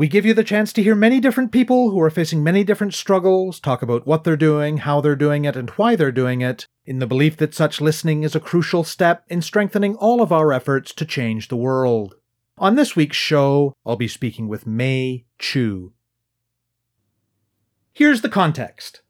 We give you the chance to hear many different people who are facing many different struggles, talk about what they're doing, how they're doing it, and why they're doing it, in the belief that such listening is a crucial step in strengthening all of our efforts to change the world. On this week's show, I'll be speaking with May Chiu. Here's the context.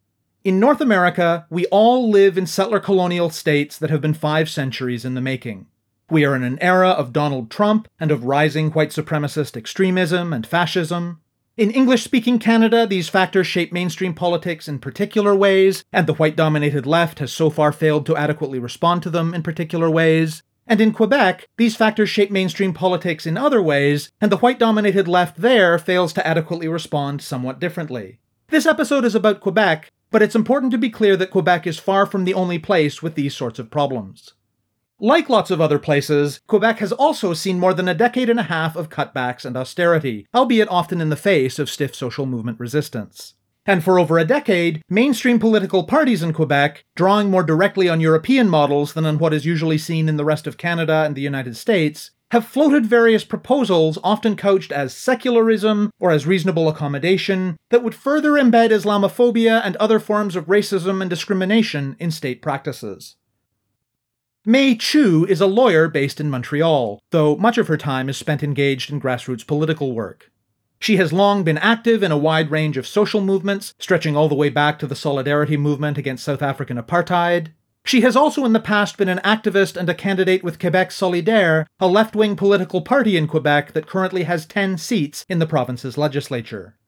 In North America, we all live in settler colonial states that have been five centuries in the making. We are in an era of Donald Trump and of rising white supremacist extremism and fascism. In English speaking Canada, these factors shape mainstream politics in particular ways, and the white dominated left has so far failed to adequately respond to them in particular ways. And in Quebec, these factors shape mainstream politics in other ways, and the white dominated left there fails to adequately respond somewhat differently. This episode is about Quebec, but it's important to be clear that Quebec is far from the only place with these sorts of problems. Like lots of other places, Quebec has also seen more than a decade and a half of cutbacks and austerity, albeit often in the face of stiff social movement resistance. And for over a decade, mainstream political parties in Quebec, drawing more directly on European models than on what is usually seen in the rest of Canada and the United States, have floated various proposals, often couched as secularism or as reasonable accommodation, that would further embed Islamophobia and other forms of racism and discrimination in state practices. May Chiu is a lawyer based in Montreal, though much of her time is spent engaged in grassroots political work. She has long been active in a wide range of social movements, stretching all the way back to the Solidarity movement against South African apartheid. She has also in the past been an activist and a candidate with Quebec Solidaire, a left wing political party in Quebec that currently has 10 seats in the province's legislature.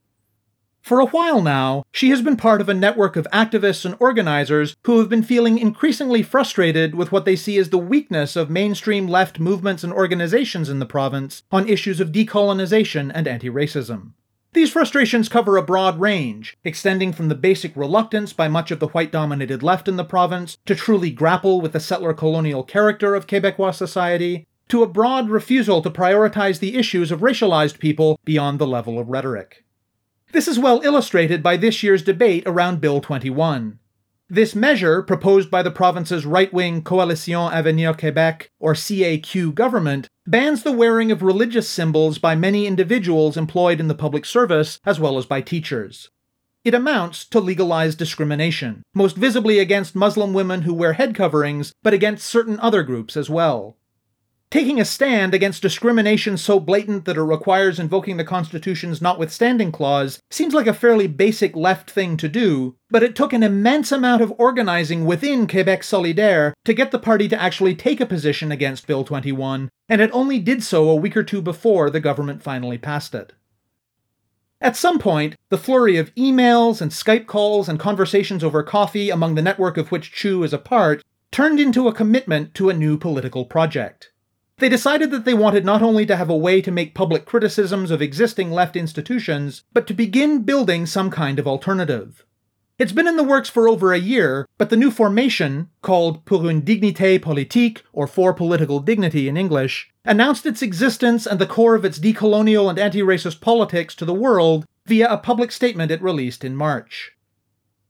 For a while now, she has been part of a network of activists and organizers who have been feeling increasingly frustrated with what they see as the weakness of mainstream left movements and organizations in the province on issues of decolonization and anti racism. These frustrations cover a broad range, extending from the basic reluctance by much of the white dominated left in the province to truly grapple with the settler colonial character of Quebecois society, to a broad refusal to prioritize the issues of racialized people beyond the level of rhetoric. This is well illustrated by this year's debate around Bill 21. This measure, proposed by the province's right wing Coalition Avenir Québec, or CAQ government, bans the wearing of religious symbols by many individuals employed in the public service as well as by teachers. It amounts to legalized discrimination, most visibly against Muslim women who wear head coverings, but against certain other groups as well. Taking a stand against discrimination so blatant that it requires invoking the Constitution's notwithstanding clause seems like a fairly basic left thing to do, but it took an immense amount of organizing within Quebec Solidaire to get the party to actually take a position against Bill 21, and it only did so a week or two before the government finally passed it. At some point, the flurry of emails and Skype calls and conversations over coffee among the network of which Chiu is a part turned into a commitment to a new political project. They decided that they wanted not only to have a way to make public criticisms of existing left institutions, but to begin building some kind of alternative. It's been in the works for over a year, but the new formation, called Pour une dignité politique, or For Political Dignity in English, announced its existence and the core of its decolonial and anti racist politics to the world via a public statement it released in March.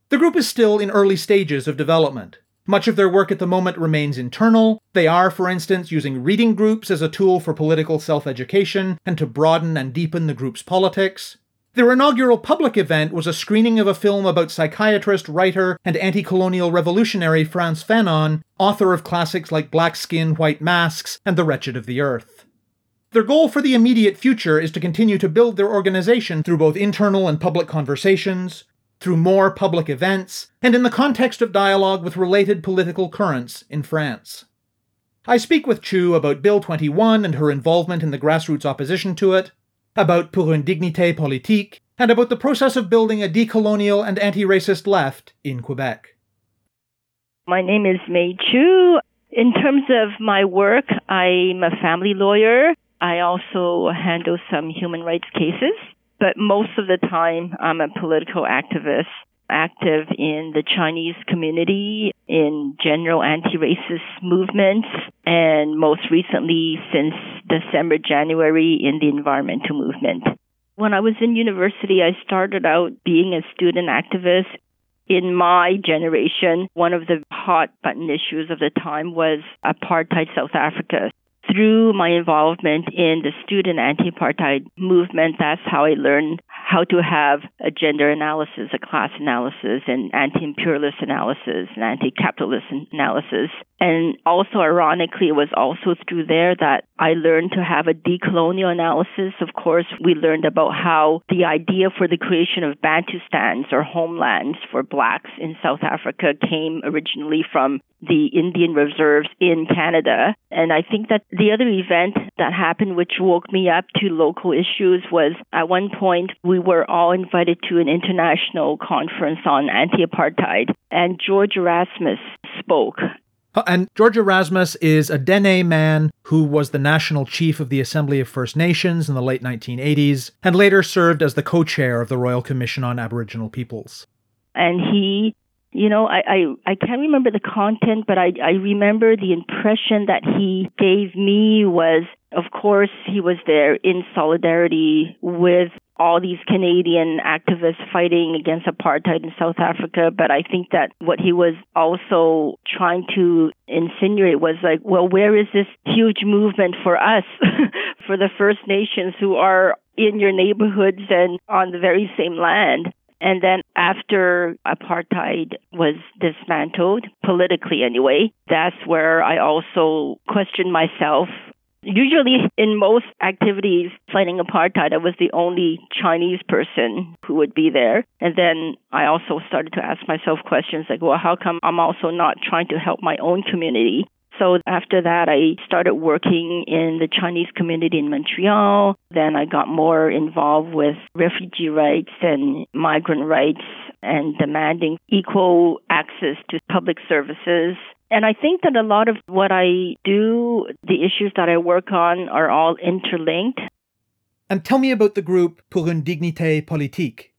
The group is still in early stages of development. Much of their work at the moment remains internal. They are, for instance, using reading groups as a tool for political self education and to broaden and deepen the group's politics. Their inaugural public event was a screening of a film about psychiatrist, writer, and anti colonial revolutionary Frantz Fanon, author of classics like Black Skin, White Masks, and The Wretched of the Earth. Their goal for the immediate future is to continue to build their organization through both internal and public conversations, through more public events, and in the context of dialogue with related political currents in France. I speak with Chiu about Bill 21 and her involvement in the grassroots opposition to it, about Pour une dignité politique, and about the process of building a decolonial and anti racist left in Quebec. My name is May Chiu. In terms of my work, I'm a family lawyer. I also handle some human rights cases. But most of the time I'm a political activist active in the Chinese community in general anti-racist movements and most recently since December, January in the environmental movement. When I was in university, I started out being a student activist. In my generation, one of the hot button issues of the time was apartheid South Africa through my involvement in the student anti-apartheid movement, that's how I learned how to have a gender analysis, a class analysis, an anti-imperialist analysis, an anti-capitalist analysis. And also, ironically, it was also through there that I learned to have a decolonial analysis. Of course, we learned about how the idea for the creation of Bantustans or homelands for blacks in South Africa came originally from the Indian reserves in Canada. And I think that the other event that happened, which woke me up to local issues, was at one point we were all invited to an international conference on anti apartheid, and George Erasmus spoke. Uh, and George Erasmus is a Dene man who was the national chief of the Assembly of First Nations in the late 1980s and later served as the co chair of the Royal Commission on Aboriginal Peoples. And he you know, I, I, I can't remember the content, but I, I remember the impression that he gave me was, of course, he was there in solidarity with all these Canadian activists fighting against apartheid in South Africa. But I think that what he was also trying to insinuate was like, well, where is this huge movement for us, for the First Nations who are in your neighborhoods and on the very same land? And then after apartheid was dismantled, politically anyway, that's where I also questioned myself. Usually, in most activities fighting apartheid, I was the only Chinese person who would be there. And then I also started to ask myself questions like, well, how come I'm also not trying to help my own community? So after that, I started working in the Chinese community in Montreal. Then I got more involved with refugee rights and migrant rights and demanding equal access to public services. And I think that a lot of what I do, the issues that I work on, are all interlinked. And tell me about the group Pour une dignité politique.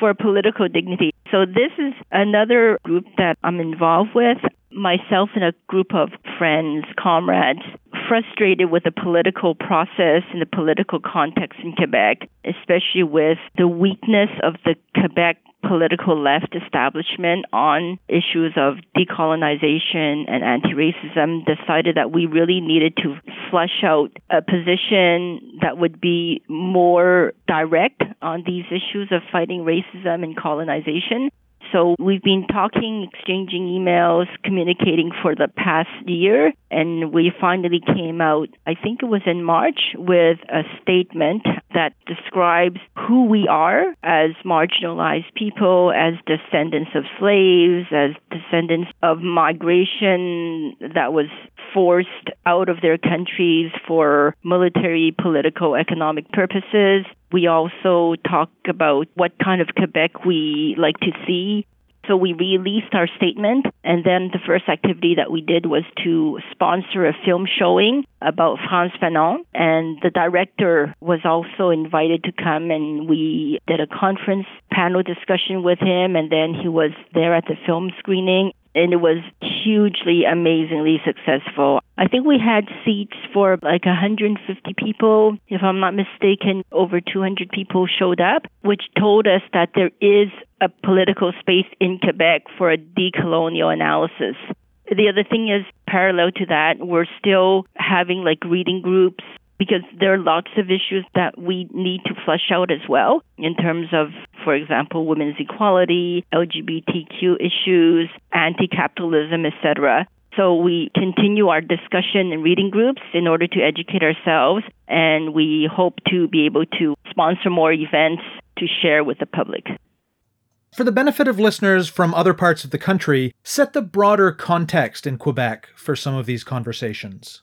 For political dignity. So, this is another group that I'm involved with myself and a group of friends, comrades, frustrated with the political process and the political context in Quebec, especially with the weakness of the Quebec political left establishment on issues of decolonization and anti-racism decided that we really needed to flesh out a position that would be more direct on these issues of fighting racism and colonization so we've been talking, exchanging emails, communicating for the past year, and we finally came out, I think it was in March, with a statement that describes who we are as marginalized people, as descendants of slaves, as descendants of migration that was forced out of their countries for military, political, economic purposes, we also talk about what kind of Quebec we like to see. So we released our statement, and then the first activity that we did was to sponsor a film showing about Frantz Fanon, and the director was also invited to come, and we did a conference panel discussion with him, and then he was there at the film screening and it was hugely, amazingly successful. I think we had seats for like 150 people. If I'm not mistaken, over 200 people showed up, which told us that there is a political space in Quebec for a decolonial analysis. The other thing is, parallel to that, we're still having like reading groups because there are lots of issues that we need to flesh out as well in terms of, for example, women's equality, LGBTQ issues, anti-capitalism, etc. So we continue our discussion in reading groups in order to educate ourselves, and we hope to be able to sponsor more events to share with the public. For the benefit of listeners from other parts of the country, set the broader context in Quebec for some of these conversations.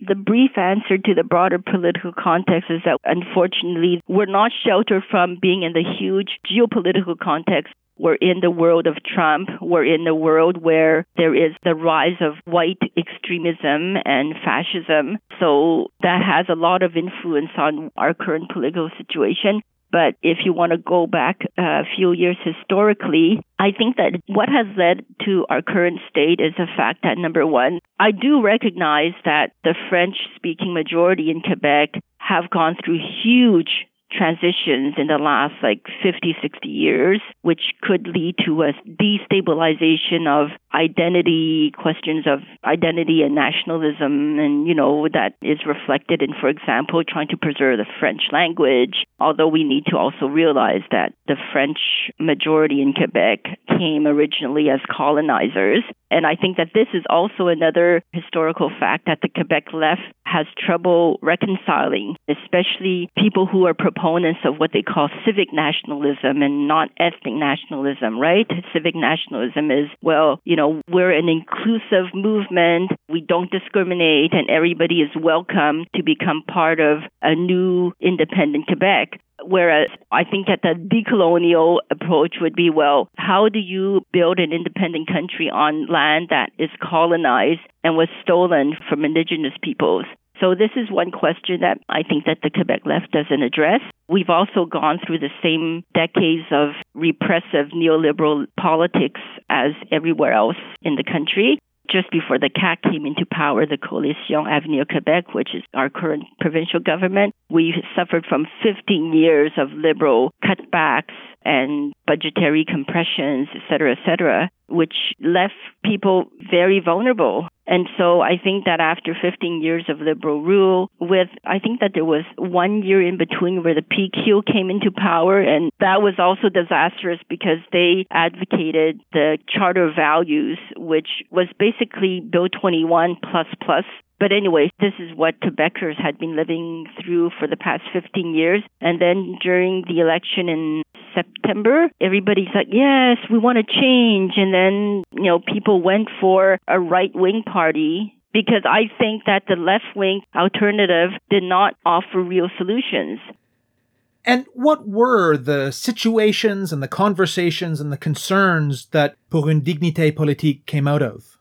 The brief answer to the broader political context is that unfortunately we're not sheltered from being in the huge geopolitical context. We're in the world of Trump. We're in the world where there is the rise of white extremism and fascism. So that has a lot of influence on our current political situation. But if you want to go back a few years historically, I think that what has led to our current state is the fact that number one, I do recognize that the French speaking majority in Quebec have gone through huge transitions in the last like 50, 60 years, which could lead to a destabilization of identity, questions of identity and nationalism, and, you know, that is reflected in, for example, trying to preserve the French language. Although we need to also realize that the French majority in Quebec came originally as colonizers. And I think that this is also another historical fact that the Quebec left has trouble reconciling, especially people who are proponents of what they call civic nationalism and not ethnic nationalism, right? Civic nationalism is, well, you know, we're an inclusive movement, we don't discriminate, and everybody is welcome to become part of a new independent Quebec. Whereas I think that the decolonial approach would be well, how do you build an independent country on land that is colonized and was stolen from indigenous peoples? So this is one question that I think that the Quebec left doesn't address. We've also gone through the same decades of repressive neoliberal politics as everywhere else in the country just before the CAQ came into power, the Coalition Avenir Quebec, which is our current provincial government, we suffered from 15 years of liberal cutbacks and budgetary compressions, et cetera, et cetera, which left people very vulnerable. And so I think that after 15 years of liberal rule, with, I think that there was one year in between where the PQ came into power, and that was also disastrous because they advocated the Charter Values, which was basically Bill 21 plus plus but anyway, this is what Quebecers had been living through for the past 15 years. And then during the election in September, everybody's like, yes, we want to change. And then, you know, people went for a right wing party because I think that the left wing alternative did not offer real solutions. And what were the situations and the conversations and the concerns that Pour une dignité politique came out of?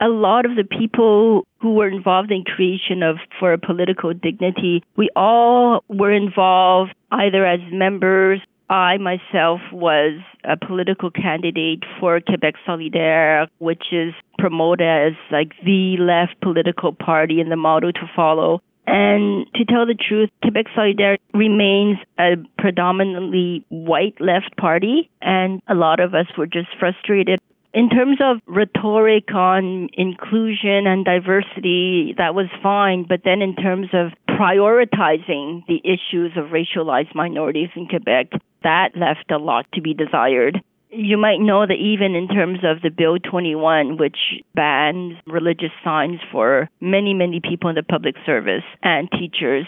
A lot of the people who were involved in creation of for a political dignity, we all were involved either as members. I myself was a political candidate for Quebec Solidaire, which is promoted as like the left political party and the model to follow. And to tell the truth, Quebec Solidaire remains a predominantly white left party, and a lot of us were just frustrated in terms of rhetoric on inclusion and diversity, that was fine. But then in terms of prioritizing the issues of racialized minorities in Quebec, that left a lot to be desired. You might know that even in terms of the Bill 21, which bans religious signs for many, many people in the public service and teachers,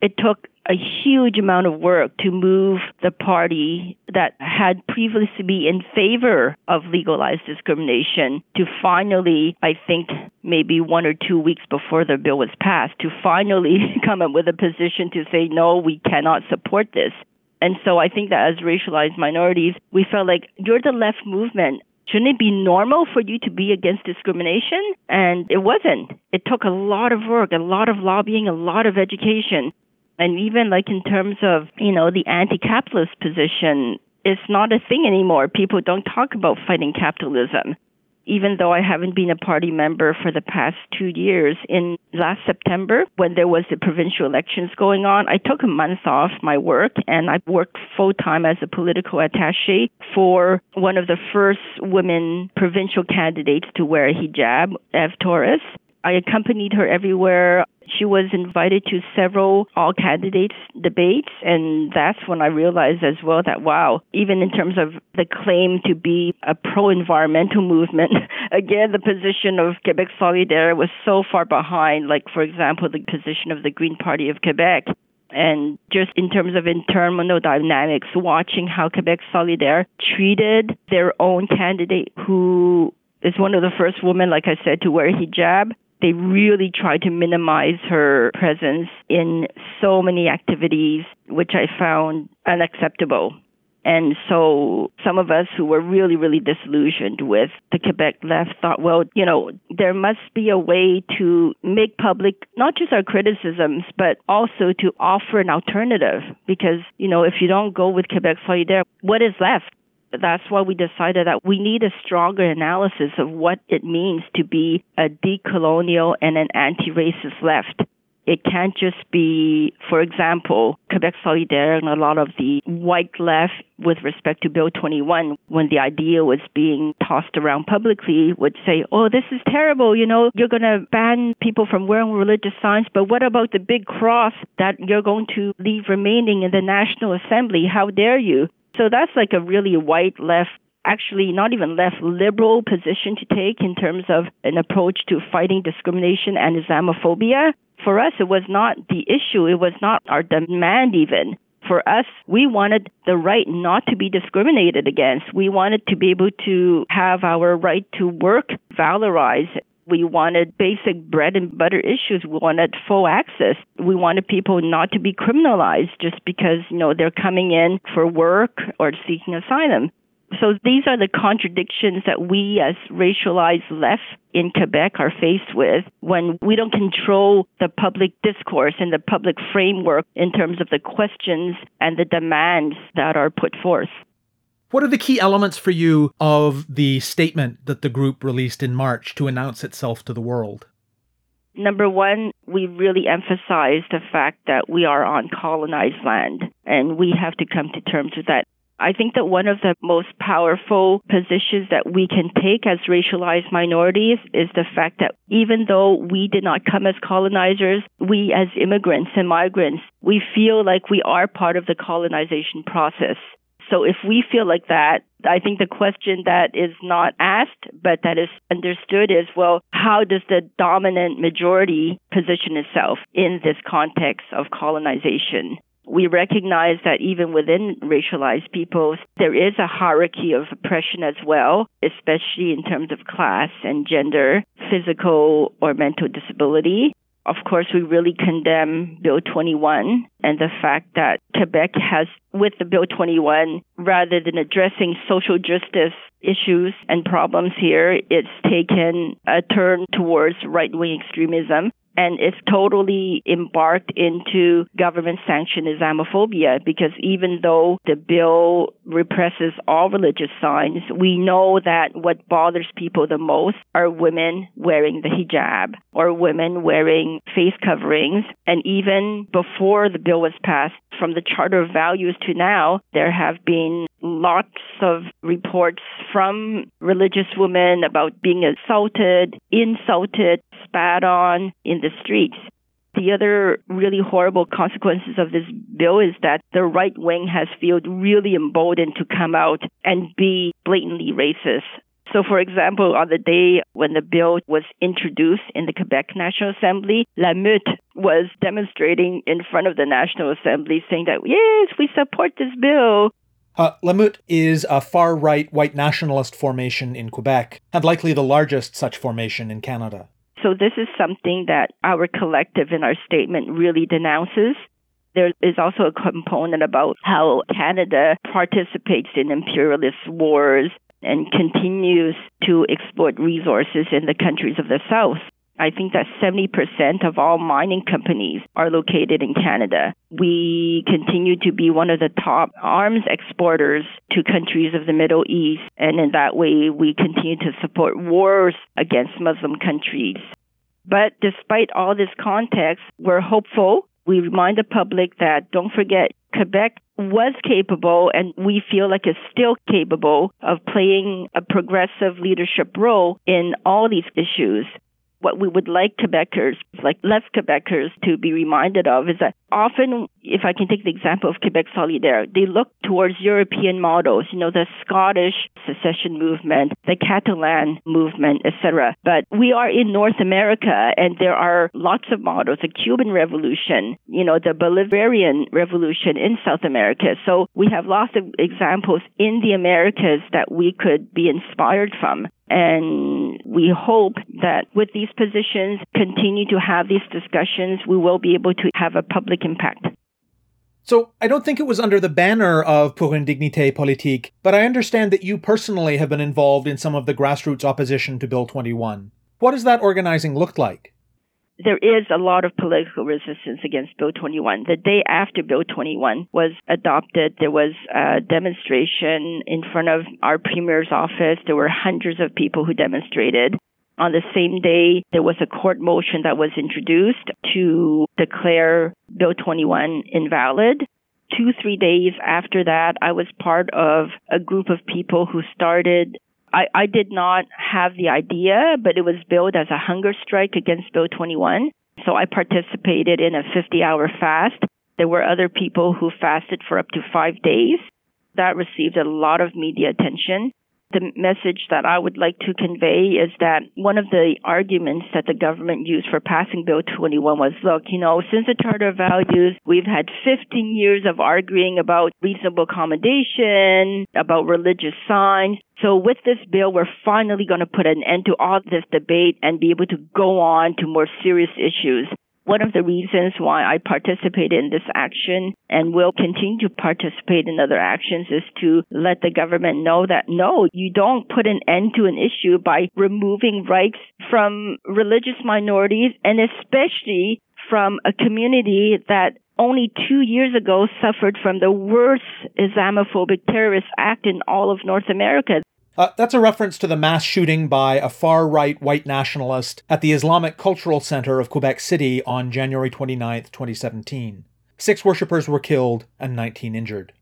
it took a huge amount of work to move the party that had previously been in favor of legalized discrimination to finally, I think, maybe one or two weeks before the bill was passed, to finally come up with a position to say, no, we cannot support this. And so I think that as racialized minorities, we felt like you're the left movement. Shouldn't it be normal for you to be against discrimination? And it wasn't. It took a lot of work, a lot of lobbying, a lot of education. And even like in terms of, you know, the anti-capitalist position, it's not a thing anymore. People don't talk about fighting capitalism. Even though I haven't been a party member for the past two years, in last September, when there was the provincial elections going on, I took a month off my work and I worked full time as a political attaché for one of the first women provincial candidates to wear a hijab, Eve Torres. I accompanied her everywhere. She was invited to several all candidates debates, and that's when I realized as well that wow, even in terms of the claim to be a pro environmental movement, again, the position of Quebec Solidaire was so far behind, like, for example, the position of the Green Party of Quebec. And just in terms of internal dynamics, watching how Quebec Solidaire treated their own candidate who is one of the first women, like I said, to wear hijab they really tried to minimize her presence in so many activities, which I found unacceptable. And so some of us who were really, really disillusioned with the Quebec left thought, well, you know, there must be a way to make public not just our criticisms, but also to offer an alternative. Because, you know, if you don't go with Quebec Solidaire, what is left? That's why we decided that we need a stronger analysis of what it means to be a decolonial and an anti-racist left. It can't just be, for example, Quebec Solidaire and a lot of the white left with respect to Bill 21, when the idea was being tossed around publicly, would say, oh, this is terrible. You know, you're going to ban people from wearing religious signs, but what about the big cross that you're going to leave remaining in the National Assembly? How dare you? So that's like a really white left actually not even left liberal position to take in terms of an approach to fighting discrimination and Islamophobia. For us, it was not the issue. It was not our demand even. For us, we wanted the right not to be discriminated against. We wanted to be able to have our right to work valorized. We wanted basic bread and butter issues. We wanted full access. We wanted people not to be criminalized just because, you know, they're coming in for work or seeking asylum. So these are the contradictions that we as racialized left in Quebec are faced with when we don't control the public discourse and the public framework in terms of the questions and the demands that are put forth. What are the key elements for you of the statement that the group released in March to announce itself to the world? Number one, we really emphasize the fact that we are on colonized land and we have to come to terms with that. I think that one of the most powerful positions that we can take as racialized minorities is the fact that even though we did not come as colonizers, we as immigrants and migrants, we feel like we are part of the colonization process. So if we feel like that, I think the question that is not asked, but that is understood is, well, how does the dominant majority position itself in this context of colonization? we recognize that even within racialized peoples, there is a hierarchy of oppression as well, especially in terms of class and gender, physical or mental disability. Of course, we really condemn Bill 21 and the fact that Quebec has, with the Bill 21, rather than addressing social justice issues and problems here, it's taken a turn towards right wing extremism and it's totally embarked into government sanctioned Islamophobia because even though the bill represses all religious signs, we know that what bothers people the most are women wearing the hijab or women wearing face coverings. And even before the bill was passed, from the Charter of Values to now, there have been lots of reports from religious women about being assaulted, insulted, spat on in the streets. The other really horrible consequences of this bill is that the right wing has felt really emboldened to come out and be blatantly racist. So, for example, on the day when the bill was introduced in the Quebec National Assembly, La Meute was demonstrating in front of the National Assembly saying that, yes, we support this bill. Uh, La Meute is a far right white nationalist formation in Quebec, and likely the largest such formation in Canada. So, this is something that our collective in our statement really denounces. There is also a component about how Canada participates in imperialist wars and continues to exploit resources in the countries of the South. I think that 70% of all mining companies are located in Canada. We continue to be one of the top arms exporters to countries of the Middle East, and in that way, we continue to support wars against Muslim countries. But despite all this context, we're hopeful. We remind the public that don't forget Quebec was capable and we feel like is still capable of playing a progressive leadership role in all these issues what we would like Quebecers, like left Quebecers, to be reminded of is that often, if I can take the example of Quebec Solidaire, they look towards European models, you know, the Scottish secession movement, the Catalan movement, etc. But we are in North America and there are lots of models, the Cuban Revolution, you know, the Bolivarian Revolution in South America. So we have lots of examples in the Americas that we could be inspired from. And we hope that with these positions, continue to have these discussions, we will be able to have a public impact. So I don't think it was under the banner of Pour une dignité politique, but I understand that you personally have been involved in some of the grassroots opposition to Bill 21. What does that organizing look like? there is a lot of political resistance against Bill 21. The day after Bill 21 was adopted, there was a demonstration in front of our premier's office. There were hundreds of people who demonstrated. On the same day, there was a court motion that was introduced to declare Bill 21 invalid. Two, three days after that, I was part of a group of people who started I, I did not have the idea, but it was billed as a hunger strike against Bill 21. So I participated in a 50 hour fast. There were other people who fasted for up to five days. That received a lot of media attention the message that I would like to convey is that one of the arguments that the government used for passing Bill 21 was, look, you know, since the Charter of Values, we've had 15 years of arguing about reasonable accommodation, about religious signs. So with this bill, we're finally going to put an end to all this debate and be able to go on to more serious issues. One of the reasons why I participated in this action and will continue to participate in other actions is to let the government know that no, you don't put an end to an issue by removing rights from religious minorities and especially from a community that only two years ago suffered from the worst Islamophobic terrorist act in all of North America. Uh, that's a reference to the mass shooting by a far right white nationalist at the Islamic Cultural Center of Quebec City on January 29, 2017. Six worshippers were killed and 19 injured.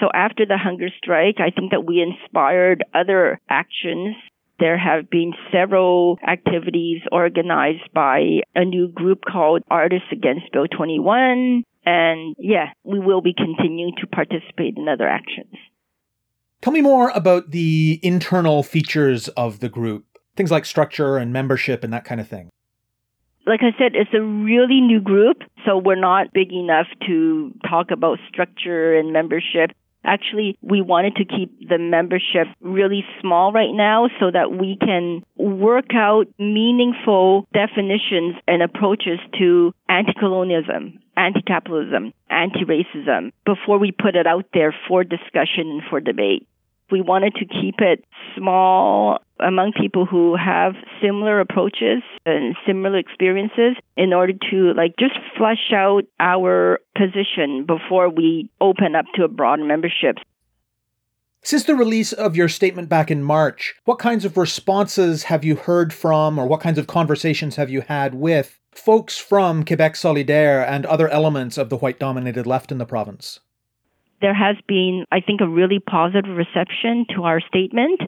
So after the hunger strike, I think that we inspired other actions. There have been several activities organized by a new group called Artists Against Bill 21. And yeah, we will be continuing to participate in other actions. Tell me more about the internal features of the group, things like structure and membership and that kind of thing. Like I said, it's a really new group, so we're not big enough to talk about structure and membership. Actually, we wanted to keep the membership really small right now so that we can work out meaningful definitions and approaches to anti-colonialism, anti-capitalism, anti-racism before we put it out there for discussion and for debate. We wanted to keep it small among people who have similar approaches and similar experiences in order to like just flesh out our position before we open up to a broad membership. Since the release of your statement back in March, what kinds of responses have you heard from, or what kinds of conversations have you had with folks from Quebec Solidaire and other elements of the white dominated left in the province? there has been, I think, a really positive reception to our statement.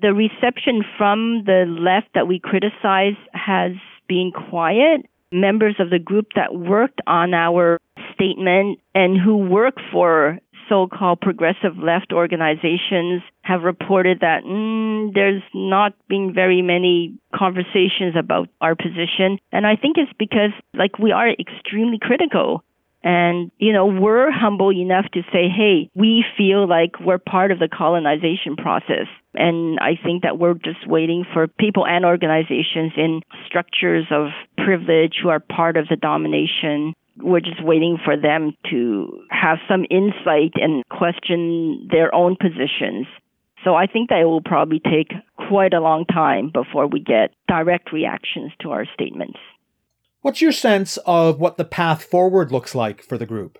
The reception from the left that we criticize has been quiet. Members of the group that worked on our statement and who work for so-called progressive left organizations have reported that mm, there's not been very many conversations about our position. And I think it's because, like, we are extremely critical. And, you know, we're humble enough to say, hey, we feel like we're part of the colonization process. And I think that we're just waiting for people and organizations in structures of privilege who are part of the domination. We're just waiting for them to have some insight and question their own positions. So I think that it will probably take quite a long time before we get direct reactions to our statements. What's your sense of what the path forward looks like for the group?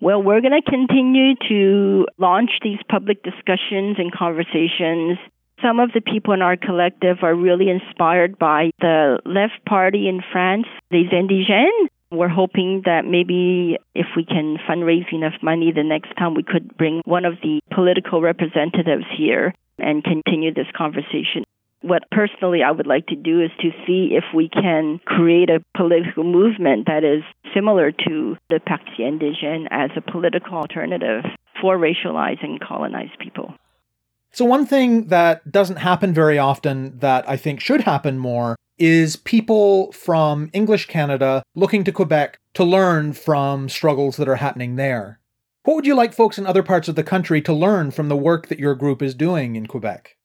Well, we're going to continue to launch these public discussions and conversations. Some of the people in our collective are really inspired by the left party in France, Les Indigènes. We're hoping that maybe if we can fundraise enough money the next time we could bring one of the political representatives here and continue this conversation. What personally I would like to do is to see if we can create a political movement that is similar to the Parti Indigène as a political alternative for racialized and colonized people. So, one thing that doesn't happen very often that I think should happen more is people from English Canada looking to Quebec to learn from struggles that are happening there. What would you like folks in other parts of the country to learn from the work that your group is doing in Quebec?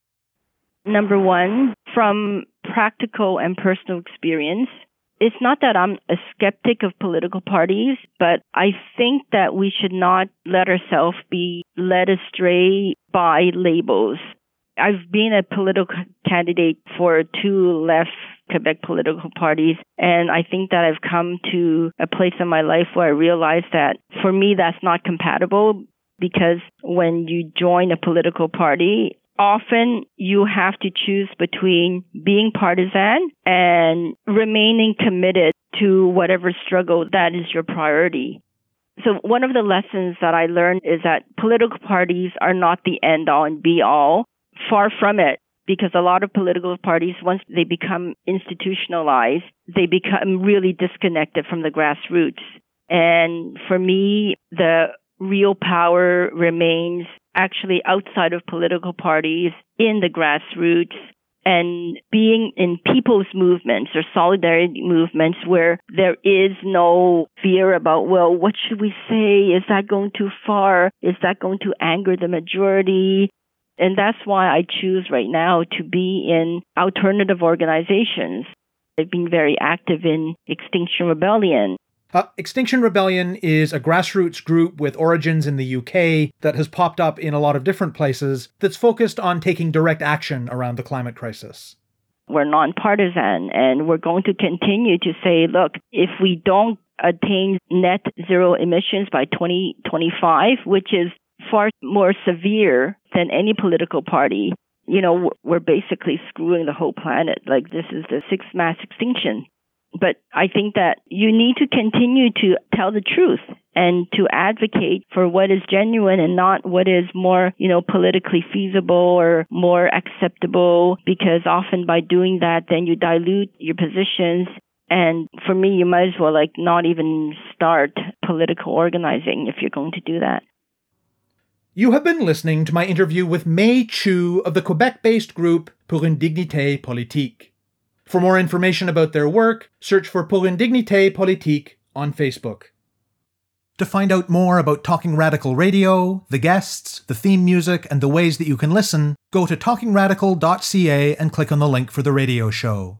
Number one, from practical and personal experience, it's not that I'm a skeptic of political parties, but I think that we should not let ourselves be led astray by labels. I've been a political candidate for two left Quebec political parties, and I think that I've come to a place in my life where I realize that for me that's not compatible because when you join a political party, often you have to choose between being partisan and remaining committed to whatever struggle that is your priority. So one of the lessons that I learned is that political parties are not the end all and be all. Far from it, because a lot of political parties, once they become institutionalized, they become really disconnected from the grassroots. And for me, the real power remains actually outside of political parties in the grassroots and being in people's movements or solidarity movements where there is no fear about, well, what should we say? Is that going too far? Is that going to anger the majority? And that's why I choose right now to be in alternative organizations. I've been very active in Extinction Rebellion. Uh, Extinction Rebellion is a grassroots group with origins in the UK that has popped up in a lot of different places that's focused on taking direct action around the climate crisis. We're nonpartisan and we're going to continue to say, look, if we don't attain net zero emissions by 2025, which is far more severe than any political party, you know, we're basically screwing the whole planet. Like this is the sixth mass extinction. But I think that you need to continue to tell the truth and to advocate for what is genuine and not what is more, you know, politically feasible or more acceptable because often by doing that then you dilute your positions and for me you might as well like not even start political organizing if you're going to do that. You have been listening to my interview with May Chiu of the Quebec based group Pour une dignité politique. For more information about their work, search for Pour une dignité politique on Facebook. To find out more about Talking Radical Radio, the guests, the theme music, and the ways that you can listen, go to talkingradical.ca and click on the link for the radio show.